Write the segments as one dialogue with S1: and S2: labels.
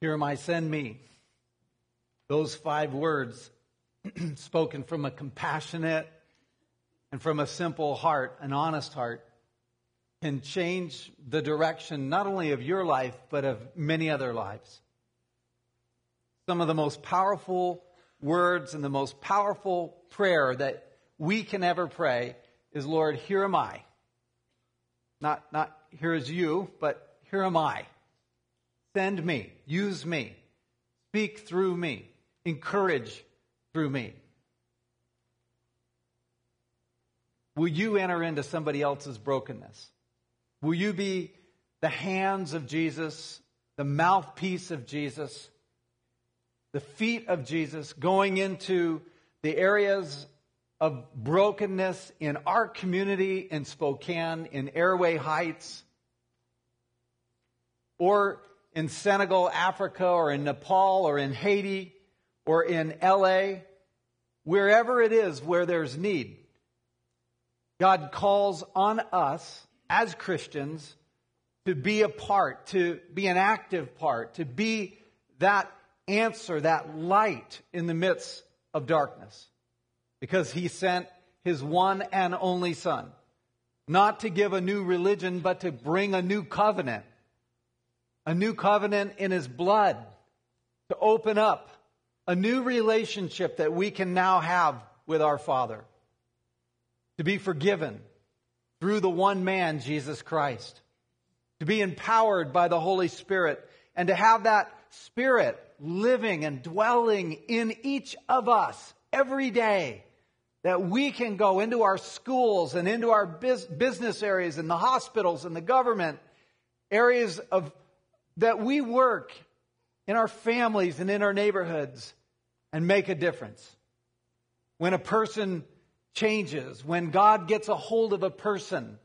S1: Here am I, send me. Those five words, spoken from a compassionate and from a simple heart, an honest heart, can change the direction not only of your life, but of many other lives. Some of the most powerful words and the most powerful prayer that we can ever pray is, Lord, here am I. Not, not here is you, but here am I. Send me, use me, speak through me, encourage through me. Will you enter into somebody else's brokenness? Will you be the hands of Jesus, the mouthpiece of Jesus, the feet of Jesus, going into the areas of brokenness in our community in Spokane, in Airway Heights, or in Senegal, Africa, or in Nepal, or in Haiti, or in LA, wherever it is where there's need. God calls on us as Christians to be a part, to be an active part, to be that answer, that light in the midst of darkness. Because he sent his one and only Son, not to give a new religion, but to bring a new covenant. A new covenant in his blood, to open up a new relationship that we can now have with our Father to be forgiven through the one man, Jesus Christ, to be empowered by the Holy Spirit, and to have that Spirit living and dwelling in each of us every day. That we can go into our schools and into our business areas and the hospitals and the government areas of that we work in our families and in our neighborhoods and make a difference. When a person changes, when God gets a hold of a person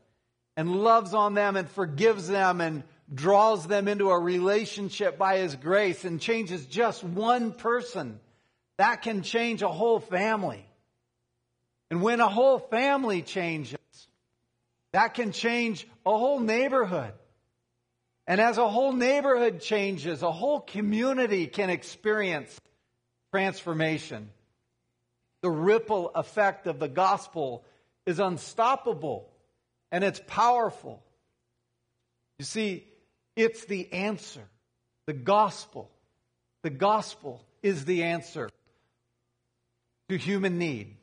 S1: and loves on them and forgives them and draws them into a relationship by His grace and changes just one person, that can change a whole family. And when a whole family changes, that can change a whole neighborhood. And as a whole neighborhood changes, a whole community can experience transformation. The ripple effect of the gospel is unstoppable and it's powerful. You see, it's the answer. The gospel. The gospel is the answer to human need.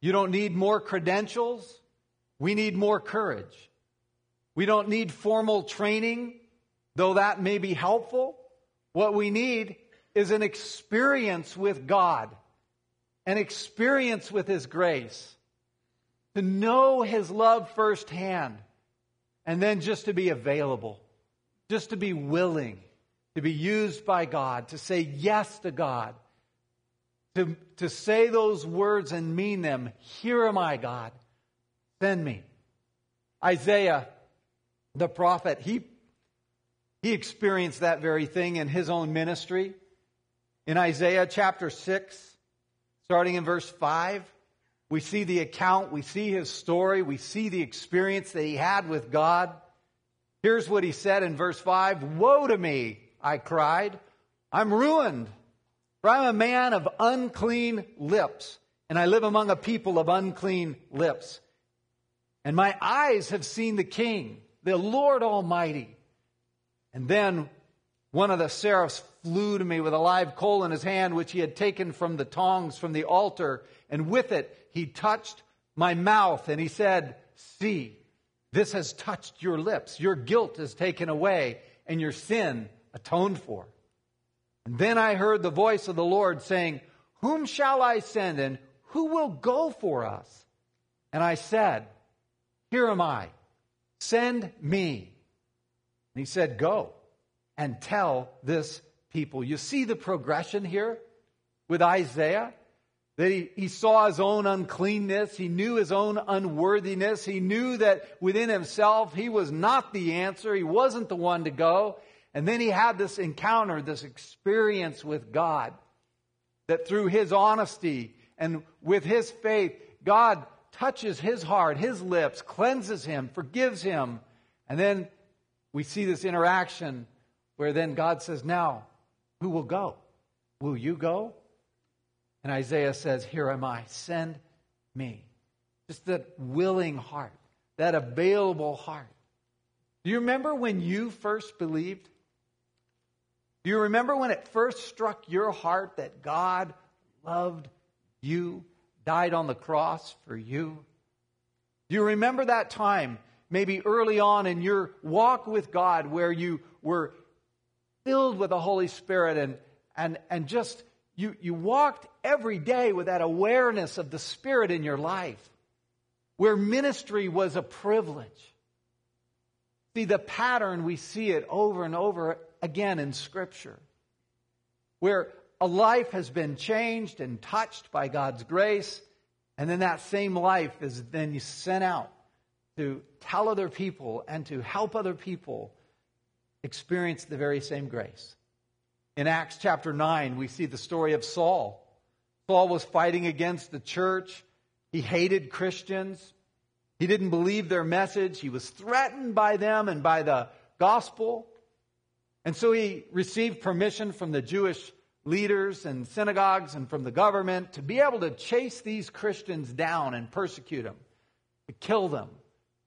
S1: You don't need more credentials. We need more courage. We don't need formal training, though that may be helpful. What we need is an experience with God an experience with His grace, to know His love firsthand, and then just to be available, just to be willing to be used by God, to say yes to God, to, to say those words and mean them. Here am I, God. Send me. Isaiah, the prophet, he, he experienced that very thing in his own ministry. In Isaiah chapter 6, Starting in verse 5, we see the account, we see his story, we see the experience that he had with God. Here's what he said in verse 5 Woe to me, I cried. I'm ruined, for I'm a man of unclean lips, and I live among a people of unclean lips. And my eyes have seen the King, the Lord Almighty. And then one of the seraphs flew to me with a live coal in his hand, which he had taken from the tongs from the altar, and with it he touched my mouth, and he said, See, this has touched your lips. Your guilt is taken away, and your sin atoned for. And then I heard the voice of the Lord saying, Whom shall I send, and who will go for us? And I said, Here am I. Send me. And he said, Go and tell this people. You see the progression here with Isaiah? That he, he saw his own uncleanness. He knew his own unworthiness. He knew that within himself he was not the answer. He wasn't the one to go. And then he had this encounter, this experience with God. That through his honesty and with his faith, God touches his heart, his lips, cleanses him, forgives him. And then we see this interaction where then God says, Now, who will go? Will you go? And Isaiah says, Here am I, send me. Just that willing heart, that available heart. Do you remember when you first believed? Do you remember when it first struck your heart that God loved you, died on the cross for you? Do you remember that time, maybe early on in your walk with God, where you were filled with the Holy Spirit and, and, and just you, you walked every day with that awareness of the Spirit in your life, where ministry was a privilege? See, the pattern, we see it over and over again in Scripture, where a life has been changed and touched by God's grace, and then that same life is then sent out to tell other people and to help other people experience the very same grace. In Acts chapter 9, we see the story of Saul. Saul was fighting against the church. He hated Christians. He didn't believe their message. He was threatened by them and by the gospel. And so he received permission from the Jewish leaders and synagogues and from the government to be able to chase these Christians down and persecute them, to kill them,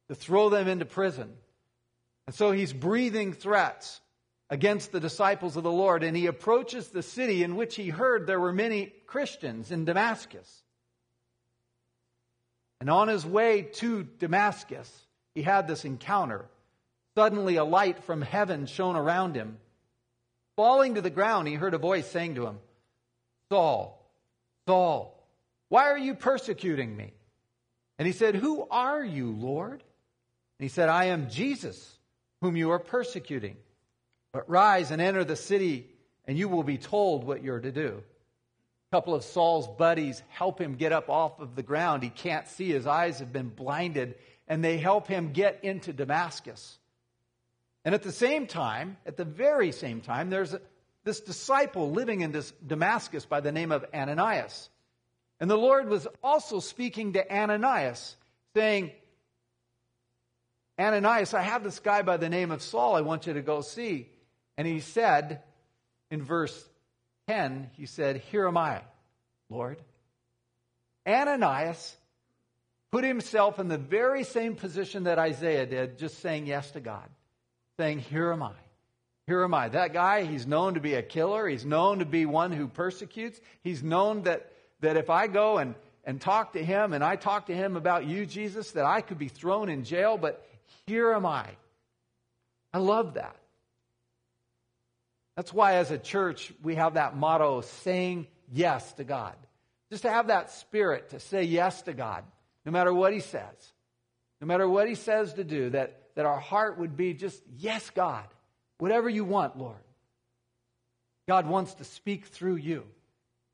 S1: to throw them into prison. And so he's breathing threats against the disciples of the Lord, and he approaches the city in which he heard there were many Christians in Damascus. And on his way to Damascus, he had this encounter. Suddenly, a light from heaven shone around him. Falling to the ground, he heard a voice saying to him, Saul, Saul, why are you persecuting me? And he said, Who are you, Lord? And he said, I am Jesus, whom you are persecuting. But rise and enter the city, and you will be told what you're to do. A couple of Saul's buddies help him get up off of the ground. He can't see, his eyes have been blinded, and they help him get into Damascus. And at the same time, at the very same time, there's this disciple living in this Damascus by the name of Ananias. And the Lord was also speaking to Ananias, saying, Ananias, I have this guy by the name of Saul I want you to go see. And he said in verse 10, he said, Here am I, Lord. Ananias put himself in the very same position that Isaiah did, just saying yes to God, saying, Here am I. Here am I. That guy, he's known to be a killer. He's known to be one who persecutes. He's known that, that if I go and, and talk to him and I talk to him about you, Jesus, that I could be thrown in jail, but here am I. I love that. That's why, as a church, we have that motto saying yes to God. Just to have that spirit to say yes to God, no matter what He says, no matter what He says to do, that, that our heart would be just, yes, God, whatever you want, Lord. God wants to speak through you,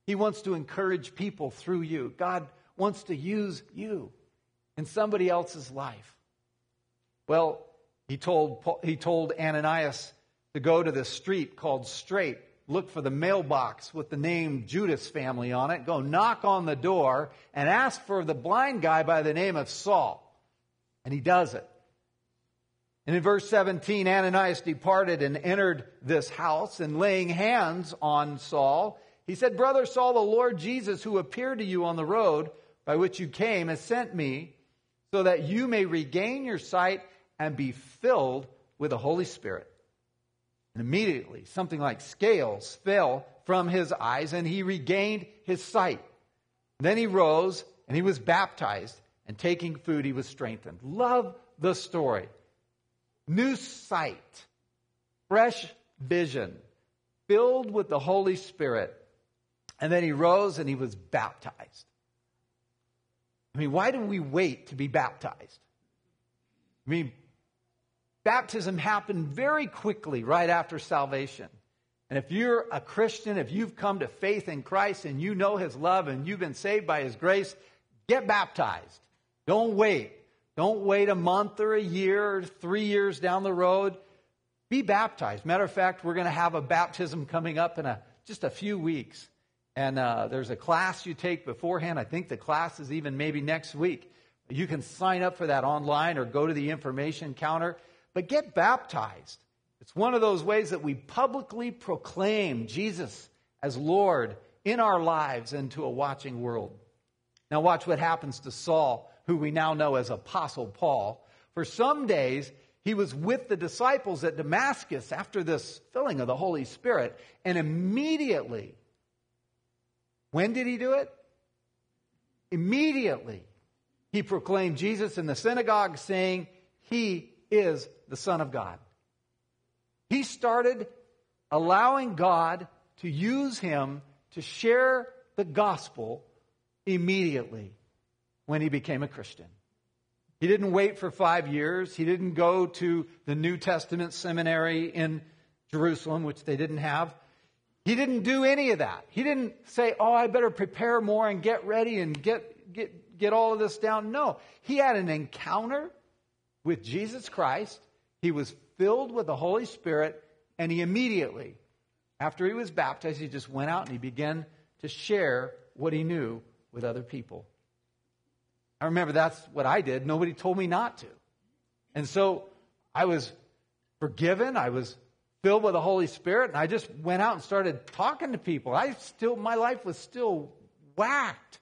S1: He wants to encourage people through you. God wants to use you in somebody else's life. Well, he told, he told Ananias, to go to the street called Straight, look for the mailbox with the name Judas family on it, go knock on the door, and ask for the blind guy by the name of Saul. And he does it. And in verse 17, Ananias departed and entered this house, and laying hands on Saul, he said, Brother Saul, the Lord Jesus, who appeared to you on the road by which you came, has sent me so that you may regain your sight and be filled with the Holy Spirit. And immediately, something like scales fell from his eyes, and he regained his sight. Then he rose and he was baptized, and taking food, he was strengthened. Love the story. New sight, fresh vision, filled with the Holy Spirit. And then he rose and he was baptized. I mean, why do we wait to be baptized? I mean, Baptism happened very quickly right after salvation. And if you're a Christian, if you've come to faith in Christ and you know His love and you've been saved by His grace, get baptized. Don't wait. Don't wait a month or a year or three years down the road. Be baptized. Matter of fact, we're going to have a baptism coming up in a, just a few weeks. And uh, there's a class you take beforehand. I think the class is even maybe next week. You can sign up for that online or go to the information counter but get baptized. It's one of those ways that we publicly proclaim Jesus as Lord in our lives and to a watching world. Now, watch what happens to Saul, who we now know as Apostle Paul. For some days, he was with the disciples at Damascus after this filling of the Holy Spirit, and immediately, when did he do it? Immediately, he proclaimed Jesus in the synagogue, saying, He is the Son of God. He started allowing God to use him to share the gospel immediately when he became a Christian. He didn't wait for five years. He didn't go to the New Testament seminary in Jerusalem, which they didn't have. He didn't do any of that. He didn't say, Oh, I better prepare more and get ready and get, get, get all of this down. No. He had an encounter with Jesus Christ. He was filled with the Holy Spirit, and he immediately, after he was baptized, he just went out and he began to share what he knew with other people. I remember that's what I did. Nobody told me not to. And so I was forgiven. I was filled with the Holy Spirit, and I just went out and started talking to people. I still, my life was still whacked.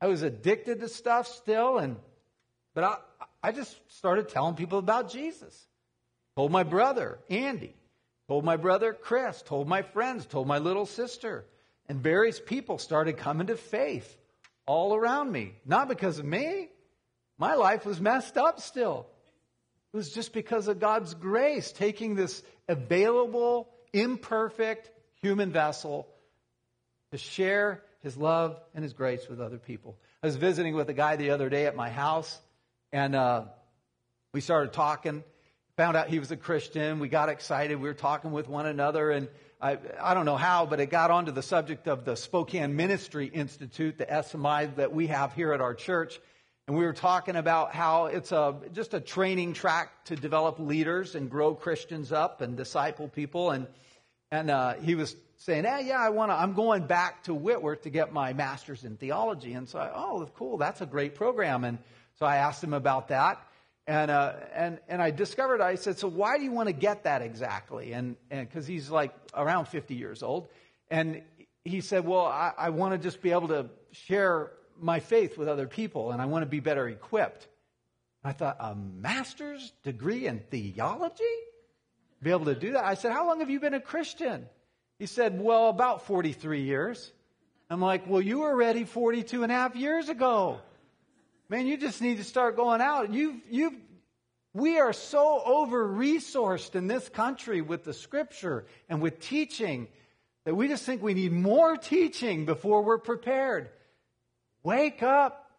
S1: I was addicted to stuff still, and but I, I just started telling people about Jesus. Told my brother Andy, told my brother Chris, told my friends, told my little sister, and various people started coming to faith all around me. Not because of me. My life was messed up still. It was just because of God's grace, taking this available, imperfect human vessel to share his love and his grace with other people. I was visiting with a guy the other day at my house, and uh, we started talking. Found out he was a Christian. We got excited. We were talking with one another, and I, I don't know how, but it got onto the subject of the Spokane Ministry Institute, the SMI that we have here at our church. And we were talking about how it's a, just a training track to develop leaders and grow Christians up and disciple people. And, and uh, he was saying, hey, yeah, I want to, I'm going back to Whitworth to get my master's in theology. And so I, oh, cool, that's a great program. And so I asked him about that. And, uh, and, and I discovered, I said, so why do you want to get that exactly? And and, because he's like around 50 years old. And he said, well, I, I want to just be able to share my faith with other people and I want to be better equipped. I thought, a master's degree in theology? Be able to do that? I said, how long have you been a Christian? He said, well, about 43 years. I'm like, well, you were ready 42 and a half years ago. Man, you just need to start going out. You've, you've, we are so over resourced in this country with the scripture and with teaching that we just think we need more teaching before we're prepared. Wake up,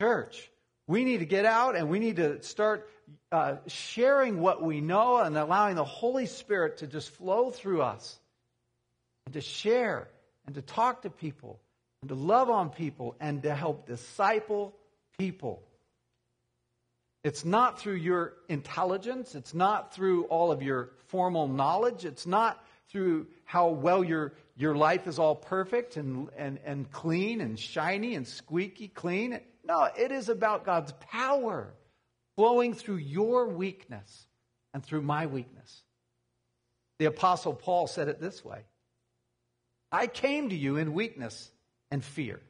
S1: church. We need to get out and we need to start uh, sharing what we know and allowing the Holy Spirit to just flow through us and to share and to talk to people and to love on people and to help disciple people. It's not through your intelligence. It's not through all of your formal knowledge. It's not through how well your, your life is all perfect and, and, and clean and shiny and squeaky clean. No, it is about God's power flowing through your weakness and through my weakness. The Apostle Paul said it this way I came to you in weakness and fear.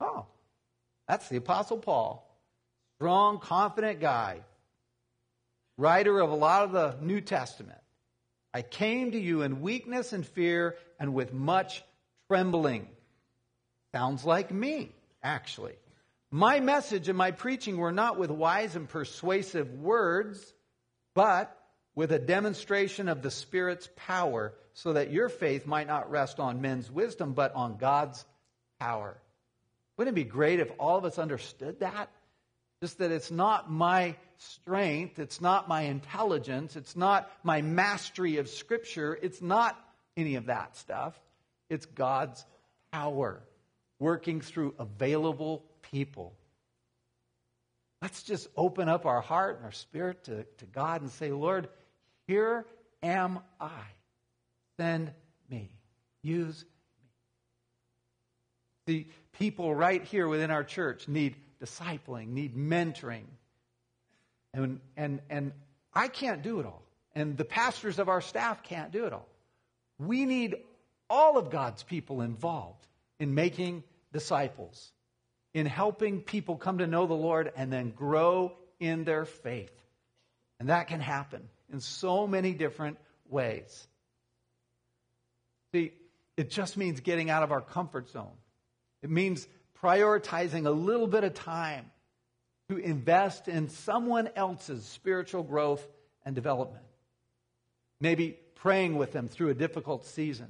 S1: Oh, that's the Apostle Paul. Strong, confident guy. Writer of a lot of the New Testament. I came to you in weakness and fear and with much trembling. Sounds like me, actually. My message and my preaching were not with wise and persuasive words, but with a demonstration of the Spirit's power, so that your faith might not rest on men's wisdom, but on God's power. Wouldn't it be great if all of us understood that? Just that it's not my strength, it's not my intelligence, it's not my mastery of Scripture, it's not any of that stuff. It's God's power working through available people. Let's just open up our heart and our spirit to, to God and say, Lord, here am I. Send me. Use me. the people right here within our church need discipling, need mentoring. And, and, and I can't do it all. and the pastors of our staff can't do it all. We need all of God's people involved in making disciples, in helping people come to know the Lord and then grow in their faith. And that can happen in so many different ways. See, it just means getting out of our comfort zone. It means prioritizing a little bit of time to invest in someone else's spiritual growth and development. Maybe praying with them through a difficult season.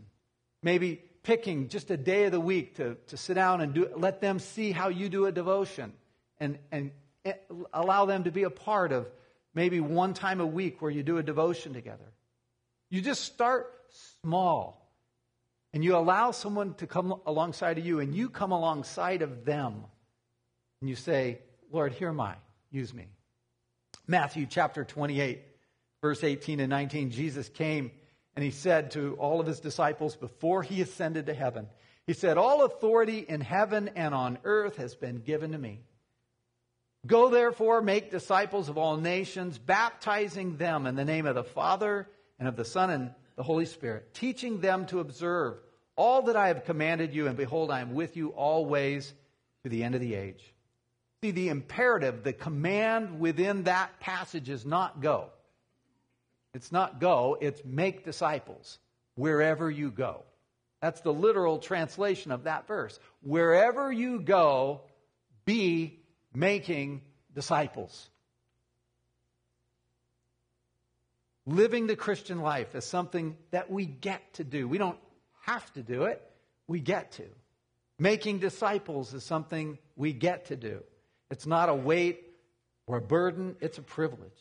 S1: Maybe picking just a day of the week to, to sit down and do, let them see how you do a devotion and, and eh, allow them to be a part of maybe one time a week where you do a devotion together. You just start small and you allow someone to come alongside of you and you come alongside of them and you say, Lord, here am I, use me. Matthew chapter 28, verse 18 and 19, Jesus came and he said to all of his disciples before he ascended to heaven, He said, All authority in heaven and on earth has been given to me. Go therefore, make disciples of all nations, baptizing them in the name of the Father and of the Son and the Holy Spirit, teaching them to observe all that I have commanded you, and behold, I am with you always to the end of the age. See, the imperative, the command within that passage is not go. It's not go, it's make disciples wherever you go. That's the literal translation of that verse. Wherever you go, be making disciples. Living the Christian life is something that we get to do. We don't have to do it, we get to. Making disciples is something we get to do. It's not a weight or a burden, it's a privilege.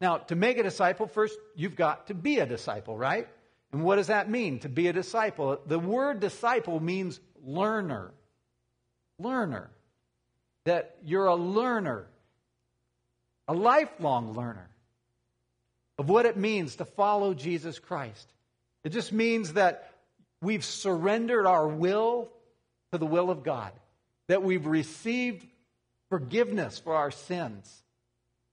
S1: Now, to make a disciple, first you've got to be a disciple, right? And what does that mean, to be a disciple? The word disciple means learner. Learner. That you're a learner, a lifelong learner of what it means to follow Jesus Christ. It just means that we've surrendered our will to the will of God, that we've received forgiveness for our sins,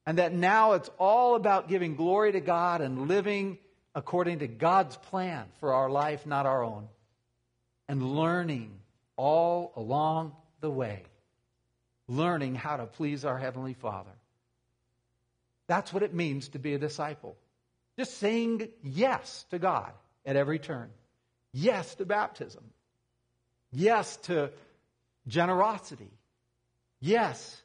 S1: and that now it's all about giving glory to God and living according to God's plan for our life, not our own, and learning all along the way, learning how to please our Heavenly Father. That's what it means to be a disciple. Just saying yes to God at every turn. Yes to baptism. Yes to generosity. Yes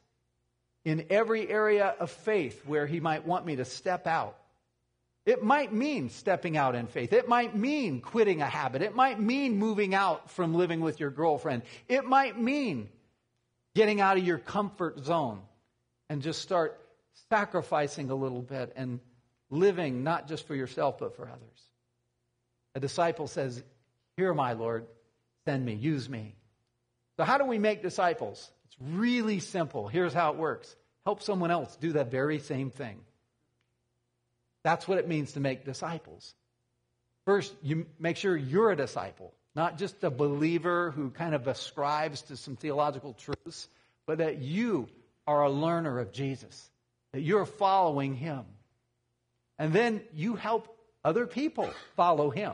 S1: in every area of faith where He might want me to step out. It might mean stepping out in faith. It might mean quitting a habit. It might mean moving out from living with your girlfriend. It might mean getting out of your comfort zone and just start sacrificing a little bit and living not just for yourself, but for others. A disciple says, Here my Lord. Send me, use me. So, how do we make disciples? It's really simple. Here's how it works help someone else do that very same thing. That's what it means to make disciples. First, you make sure you're a disciple, not just a believer who kind of ascribes to some theological truths, but that you are a learner of Jesus, that you're following him. And then you help other people follow him.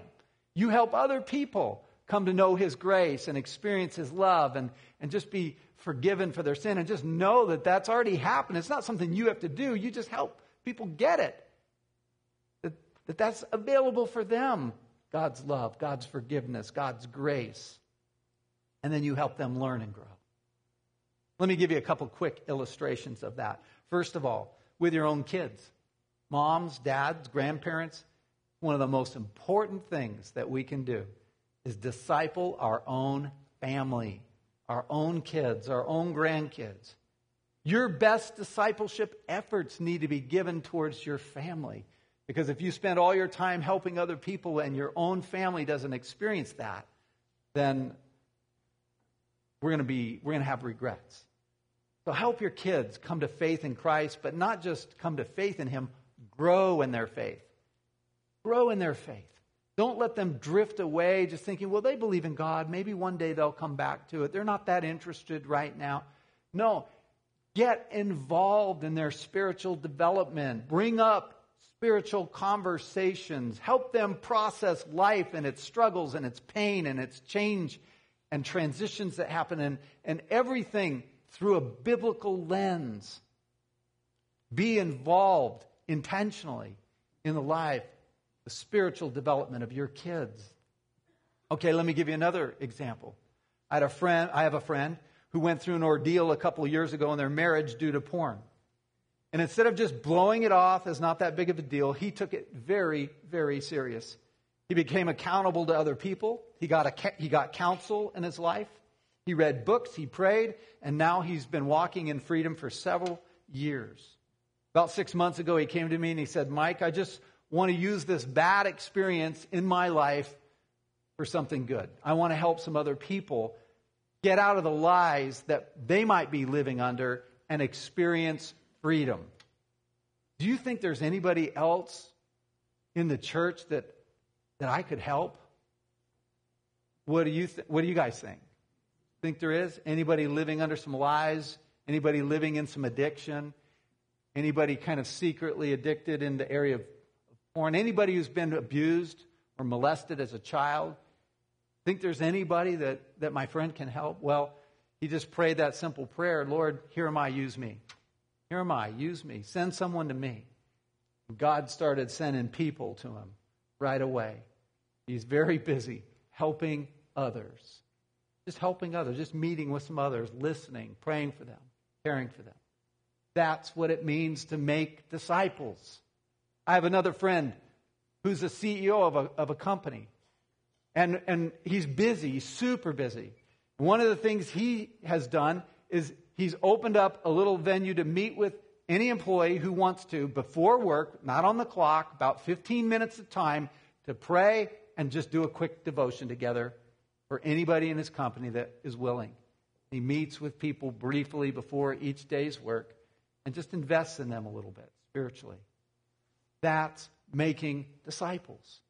S1: You help other people come to know his grace and experience his love and, and just be forgiven for their sin and just know that that's already happened. It's not something you have to do. You just help people get it. That, that that's available for them. God's love, God's forgiveness, God's grace. And then you help them learn and grow. Let me give you a couple quick illustrations of that. First of all, with your own kids moms, dads, grandparents, one of the most important things that we can do is disciple our own family, our own kids, our own grandkids. Your best discipleship efforts need to be given towards your family. Because if you spend all your time helping other people and your own family doesn't experience that, then we're going to be we're going to have regrets. So help your kids come to faith in Christ, but not just come to faith in him, grow in their faith. Grow in their faith. Don't let them drift away just thinking, well, they believe in God. Maybe one day they'll come back to it. They're not that interested right now. No, get involved in their spiritual development. Bring up spiritual conversations, help them process life and its struggles and its pain and its change and transitions that happen and, and everything through a biblical lens. Be involved intentionally in the life, the spiritual development of your kids. Okay, let me give you another example. I had a friend, I have a friend who went through an ordeal a couple of years ago in their marriage due to porn. And instead of just blowing it off as not that big of a deal, he took it very, very serious. He became accountable to other people. He got, a, he got counsel in his life. He read books, he prayed, and now he's been walking in freedom for several years. About six months ago, he came to me and he said, Mike, I just want to use this bad experience in my life for something good. I want to help some other people get out of the lies that they might be living under and experience freedom. Do you think there's anybody else in the church that, that I could help? What do you th- what do you guys think? Think there is anybody living under some lies? Anybody living in some addiction? Anybody kind of secretly addicted in the area of porn? Anybody who's been abused or molested as a child? Think there's anybody that, that my friend can help? Well, he just prayed that simple prayer Lord, here am I, use me. Here am I, use me. Send someone to me. God started sending people to him right away. He's very busy helping others. Just helping others, just meeting with some others, listening, praying for them, caring for them. That's what it means to make disciples. I have another friend who's the CEO of a, of a company, and, and he's busy, he's super busy. One of the things he has done is he's opened up a little venue to meet with any employee who wants to before work, not on the clock, about 15 minutes of time to pray and just do a quick devotion together for anybody in his company that is willing. He meets with people briefly before each day's work and just invests in them a little bit spiritually. That's making disciples.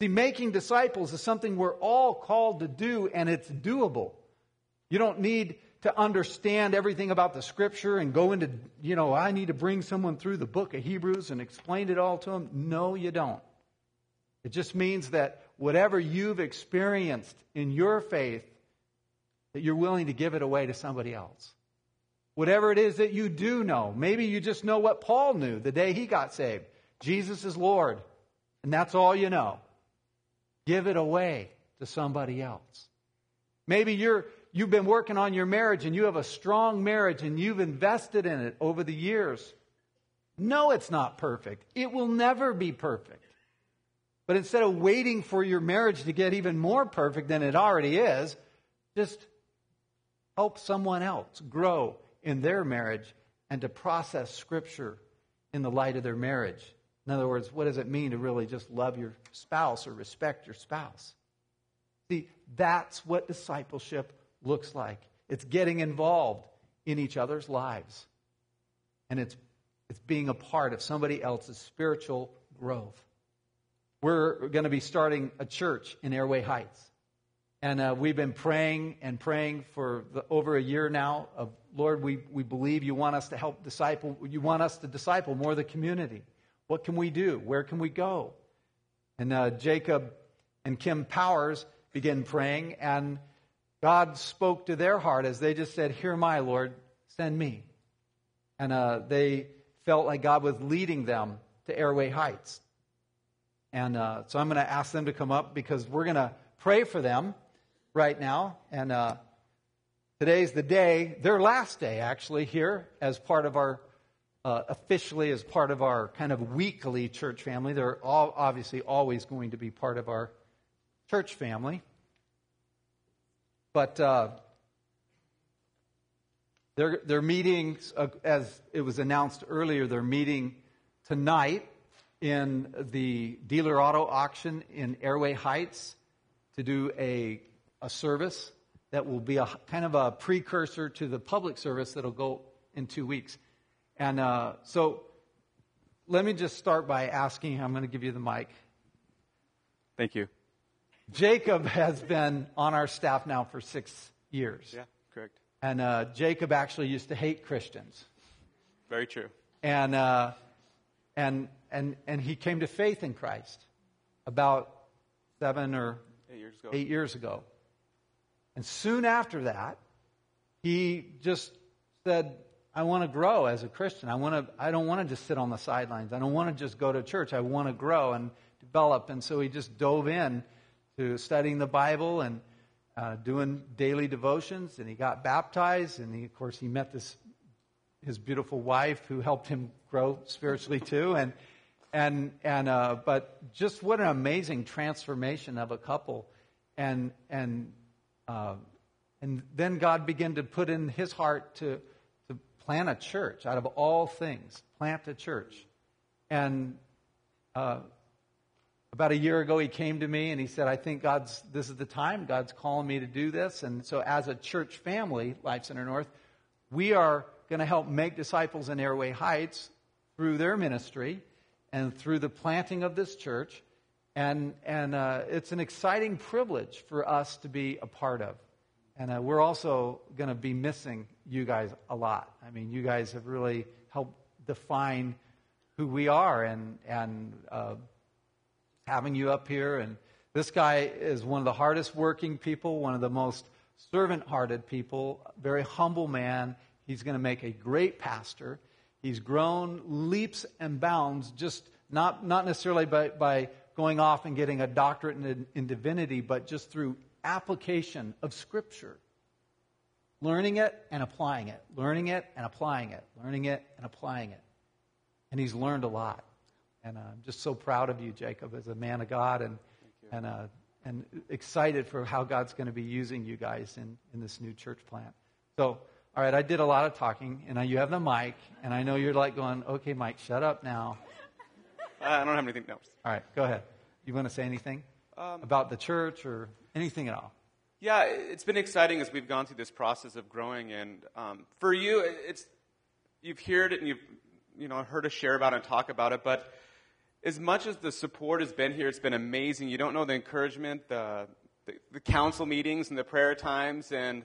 S1: See, making disciples is something we're all called to do, and it's doable. You don't need to understand everything about the scripture and go into, you know, I need to bring someone through the book of Hebrews and explain it all to them. No, you don't. It just means that whatever you've experienced in your faith, that you're willing to give it away to somebody else. Whatever it is that you do know, maybe you just know what Paul knew the day he got saved Jesus is Lord, and that's all you know. Give it away to somebody else. Maybe you're you've been working on your marriage and you have a strong marriage and you've invested in it over the years. No, it's not perfect. It will never be perfect. But instead of waiting for your marriage to get even more perfect than it already is, just help someone else grow in their marriage and to process Scripture in the light of their marriage. In other words, what does it mean to really just love your spouse or respect your spouse? See, that's what discipleship looks like. It's getting involved in each other's lives. And it's, it's being a part of somebody else's spiritual growth. We're going to be starting a church in Airway Heights. And uh, we've been praying and praying for the, over a year now of, Lord, we, we believe you want us to help disciple, you want us to disciple more of the community. What can we do? Where can we go? And uh, Jacob and Kim Powers began praying, and God spoke to their heart as they just said, Here I, Lord, send me. And uh, they felt like God was leading them to Airway Heights. And uh, so I'm going to ask them to come up because we're going to pray for them right now. And uh, today's the day, their last day actually, here as part of our, uh, officially as part of our kind of weekly church family. They're all obviously always going to be part of our church family. But uh, their, their meetings, uh, as it was announced earlier, they're meeting tonight in the dealer auto auction in Airway Heights to do a, a service that will be a kind of a precursor to the public service that'll go in two weeks. And uh, so let me just start by asking, I'm going to give you the mic.
S2: Thank you.
S1: Jacob has been on our staff now for six years.
S2: Yeah, correct.
S1: And uh, Jacob actually used to hate Christians.
S2: Very true.
S1: And uh, and, and, and he came to faith in Christ about seven or
S2: Eight years ago.
S1: eight years ago. And soon after that, he just said, I want to grow as a Christian. I, want to, I don't want to just sit on the sidelines. I don't want to just go to church. I want to grow and develop. And so he just dove in to studying the Bible and uh, doing daily devotions. And he got baptized. And he, of course, he met this his beautiful wife who helped him grow spiritually too. And and and uh, but just what an amazing transformation of a couple. And and uh, and then God began to put in his heart to to plant a church out of all things, plant a church. And uh, about a year ago, he came to me and he said, "I think God's this is the time. God's calling me to do this." And so, as a church family, Life Center North, we are going to help make disciples in Airway Heights through their ministry and through the planting of this church. And, and uh, it's an exciting privilege for us to be a part of. And uh, we're also going to be missing you guys a lot. I mean, you guys have really helped define who we are and, and uh, having you up here. And this guy is one of the hardest working people, one of the most servant hearted people, very humble man. He's going to make a great pastor. He's grown leaps and bounds, just not, not necessarily by, by going off and getting a doctorate in, in divinity, but just through application of Scripture. Learning it and applying it, learning it and applying it, learning it and applying it. And he's learned a lot. And I'm just so proud of you, Jacob, as a man of God, and, and, uh, and excited for how God's going to be using you guys in, in this new church plant. So, all right, I did a lot of talking, and you have the mic, and I know you're like going, okay, Mike, shut up now.
S2: Uh, I don't have anything else.
S1: All right, go ahead. You want to say anything
S2: Um,
S1: about the church or anything at all?
S2: Yeah, it's been exciting as we've gone through this process of growing, and um, for you, it's you've heard it and you've you know heard us share about it and talk about it. But as much as the support has been here, it's been amazing. You don't know the encouragement, the the, the council meetings and the prayer times, and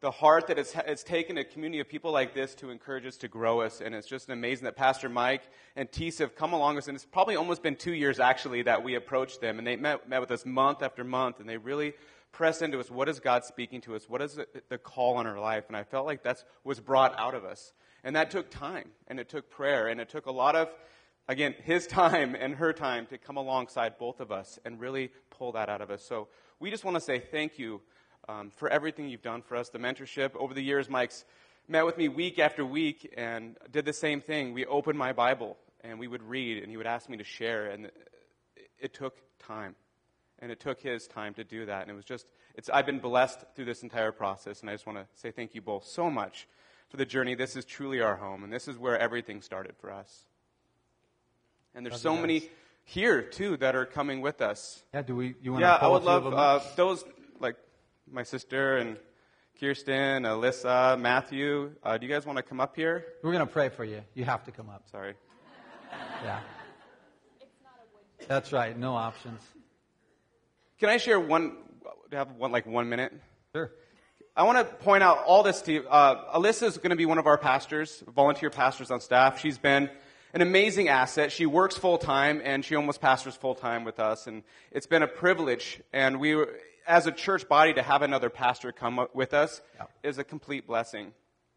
S2: the heart that it's, it's taken a community of people like this to encourage us to grow us. And it's just amazing that Pastor Mike and Tisa have come along with us. And it's probably almost been two years actually that we approached them. And they met, met with us month after month. And they really pressed into us what is God speaking to us? What is the, the call on our life? And I felt like that was brought out of us. And that took time. And it took prayer. And it took a lot of, again, his time and her time to come alongside both of us and really pull that out of us. So we just want to say thank you um, for everything you've done for us, the mentorship. Over the years, Mike's met with me week after week and did the same thing. We opened my Bible and we would read and he would ask me to share. And it, it took time. And it took his time to do that. And it was just, it's, I've been blessed through this entire process. And I just want to say thank you both so much for the journey. This is truly our home. And this is where everything started for us. And there's
S1: Love
S2: so
S1: you
S2: many here, too, that are coming with us.
S1: Yeah, do we? You want
S2: Yeah,
S1: to
S2: I would love uh, those, my sister and Kirsten, Alyssa, Matthew. Uh, do you guys want to come up here?
S1: We're going to pray for you. You have to come up.
S2: Sorry.
S1: Yeah. That's right. No options.
S2: Can I share one? Have one like one minute?
S1: Sure.
S2: I want to point out all this to you. Uh, Alyssa is going to be one of our pastors, volunteer pastors on staff. She's been an amazing asset. She works full time and she almost pastors full time with us, and it's been a privilege. And we, were, as a church body, to have another pastor come up with us
S1: Yeah.
S2: is a complete blessing.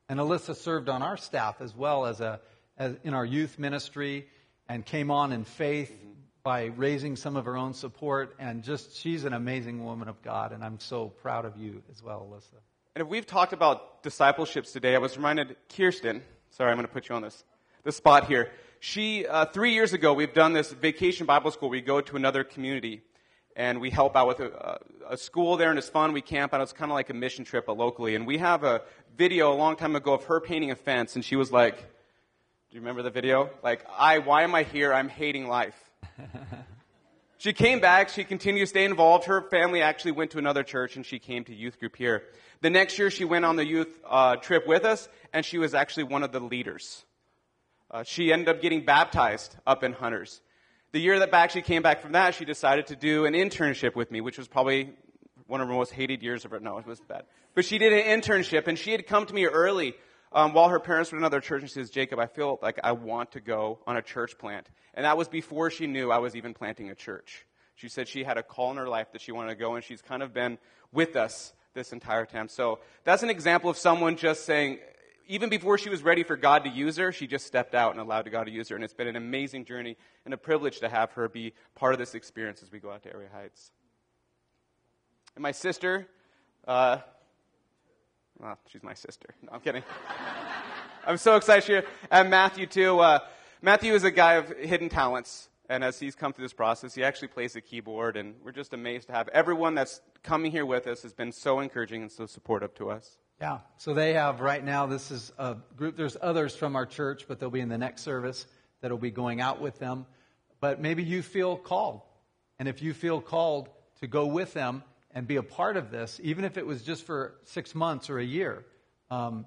S1: And Alyssa served on our staff as well as a as in our youth ministry and came on in faith by raising some of her own support and just she's an amazing woman of God and I'm so proud of you as well, Alyssa.
S2: And if we've talked about discipleships today, I was reminded Kirsten. Sorry, I'm going to put you on this the spot here. She uh, three years ago, we've done this vacation Bible school. We go to another community and we help out with a, a school there, and it's fun. We camp out. It's kind of like a mission trip uh, locally. And we have a video a long time ago of her painting a fence, and she was like, "Do you remember the video? Like, I, why am I here? I'm hating life." She came back. She continued to stay involved. Her family actually went to another church, and she came to youth group here. The next year, she went on the youth uh, trip with us, and she was actually one of the leaders. Uh, she ended up getting baptized up in Hunters. The year that back she came back from that, she decided to do an internship with me, which was probably one of her most hated years of her. No, it was bad. But she did an internship, and she had come to me early um, while her parents were in another church, and she says, Jacob, I feel like I want to go on a church plant. And that was before she knew I was even planting a church. She said she had a call in her life that she wanted to go, and she's kind of been with us this entire time. So that's an example of someone just saying, even before she was ready for God to use her, she just stepped out and allowed God to use her. And it's been an amazing journey and a privilege to have her be part of this experience as we go out to Airway Heights. And my sister, uh, well, she's my sister. No, I'm kidding. I'm so excited. She, and Matthew, too. Uh, Matthew is a guy of hidden talents. And as he's come through this process, he actually plays the keyboard. And we're just amazed to have everyone that's coming here with us has been so encouraging and so supportive to us.
S1: Yeah. So they have right now, this is a group, there's others from our church, but they'll be in the next service that'll be going out with them. But maybe you feel called. And if you feel called to go with them and be a part of this, even if it was just for six months or a year, um,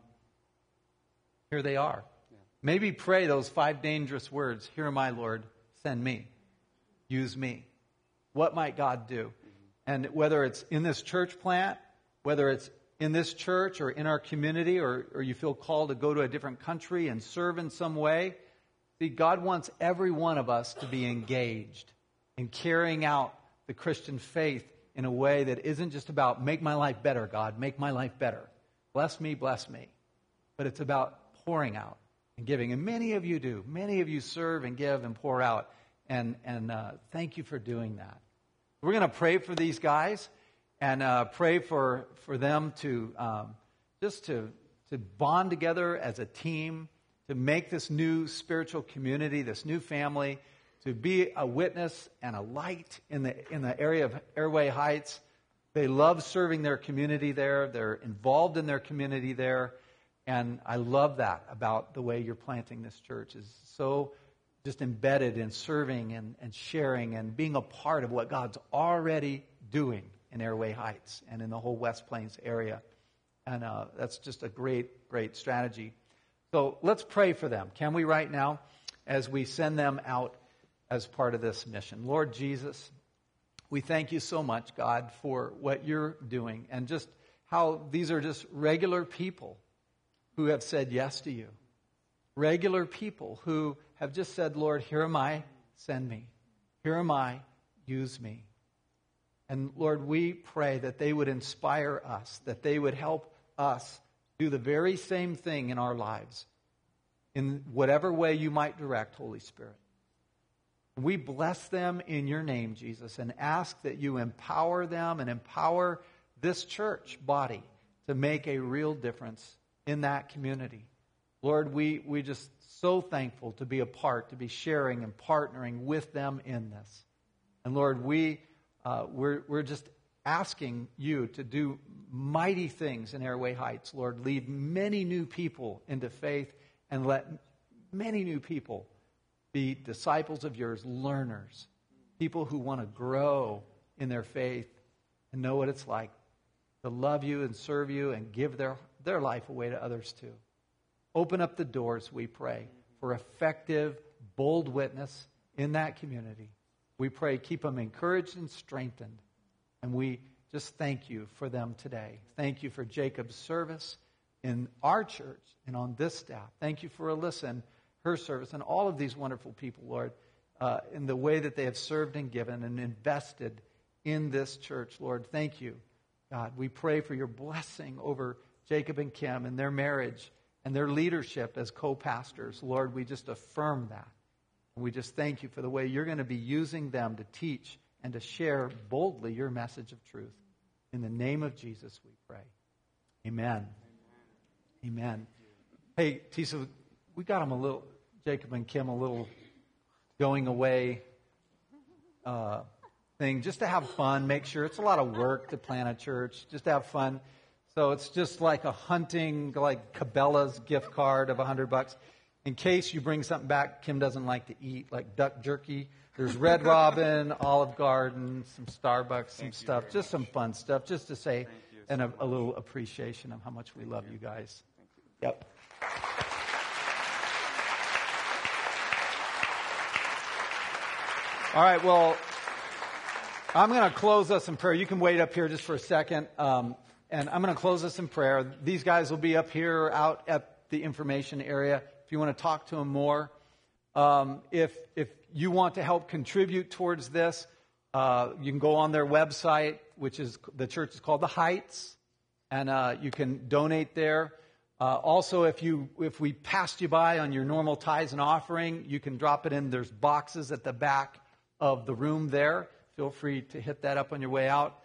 S1: here they are. Yeah. Maybe pray those five dangerous words Here am I, Lord, send me, use me. What might God do? Mm-hmm. And whether it's in this church plant, whether it's in this church or in our community, or, or you feel called to go to a different country and serve in some way, see, God wants every one of us to be engaged in carrying out the Christian faith in a way that isn't just about make my life better, God, make my life better. Bless me, bless me. But it's about pouring out and giving. And many of you do. Many of you serve and give and pour out. And, and uh, thank you for doing that. We're going to pray for these guys and uh, pray for, for them to um, just to, to bond together as a team, to make this new spiritual community, this new family to be a witness and a light in the, in the area of Airway Heights. They love serving their community there. They're involved in their community there. And I love that about the way you're planting this church is so just embedded in serving and, and sharing and being a part of what God's already doing in Airway Heights and in the whole West Plains area. And uh, that's just a great, great strategy. So let's pray for them. Can we right now as we send them out as part of this mission. Lord Jesus, we thank you so much, God, for what you're doing and just how these are just regular people who have said yes to you. Regular people who have just said, Lord, here am I, send me. Here am I, use me. And Lord, we pray that they would inspire us, that they would help us do the very same thing in our lives, in whatever way you might direct, Holy Spirit. We bless them in your name, Jesus, and ask that you empower them and empower this church body to make a real difference in that community. Lord, we, we just so thankful to be a part, to be sharing and partnering with them in this. And Lord, we, uh, we're, we're just asking you to do mighty things in Airway Heights. Lord, lead many new people into faith and let many new people be disciples of yours, learners, people who want to grow in their faith and know what it's like to love you and serve you and give their, their life away to others too. Open up the doors, we pray, for effective, bold witness in that community. We pray, keep them encouraged and strengthened. And we just thank you for them today. Thank you for Jacob's service in our church and on this staff. Thank you for Alyssa and her service, and all of these wonderful people, Lord, uh, in the way that they have served and given and invested in this church, Lord. Thank you, God. We pray for your blessing over Jacob and Kim and their marriage and their leadership as co pastors. Lord, we just affirm that. We just thank you for the way you're going to be using them to teach and to share boldly your message of truth. In the name of Jesus, we pray. Amen. Amen. Amen. Hey, Tisa, we got him a little. Jacob and Kim a little going away uh, thing just to have fun, make sure it's a lot of work to plan a church, just to have fun. So it's just like a hunting, like Cabela's gift card of a hundred bucks. In case you bring something back Kim doesn't like to eat, like duck jerky. There's Red Robin, Olive Garden, some Starbucks, some Thank stuff, just much. some fun stuff, just to say, and a, a, little appreciation of how much we love you, you guys. You. Yep. All right, well, I'm going to close us in prayer. You can wait up here just for a second. Um, and I'm going to close us in prayer. These guys will be up here out at the information area if you want to talk to him more. Um, if, if you want to help contribute towards this, uh, you can go on their website, which is the church is called The Heights, and uh, you can donate there. Uh, also, if you if we passed you by on your normal tithes and offering, you can drop it in. There's boxes at the back of the room there. Feel free to hit that up on your way out.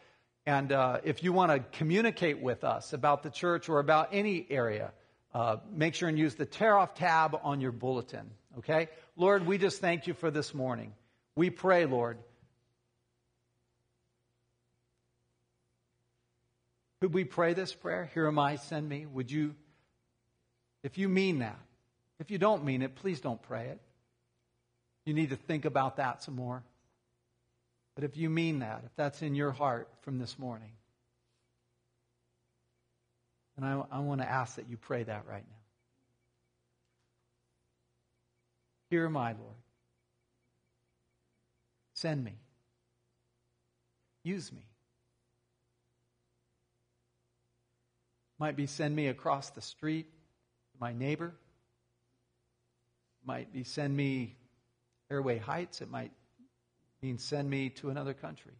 S1: And uh, if you want to communicate with us about the church or about any area, uh, make sure and use the tear off tab on your bulletin. Okay? Lord, we just thank you for this morning. We pray, Lord. Could we pray this prayer? Here am I, send me. Would you, if you mean that, if you don't mean it, please don't pray it. You need to think about that some more. But if you mean that, if that's in your heart from this morning, then I, I want to ask that you pray that right now. Here am I, Lord. Send me. Use me. Might be send me across the street to my neighbor. Might be send me Airway Heights. It might mean send me to another country.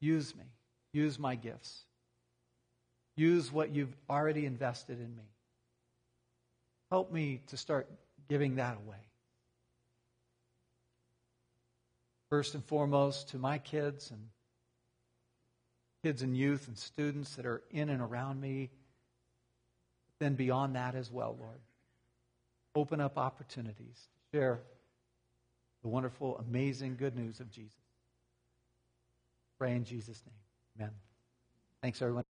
S1: Use me. Use my gifts. Use what you've already invested in me. Help me to start giving that away. First and foremost, to my kids and kids and youth and students that are in and around me. Then beyond that as well, Lord. Open up opportunities to share the wonderful, amazing good news of Jesus. Pray in Jesus' name. Amen. Thanks, everyone.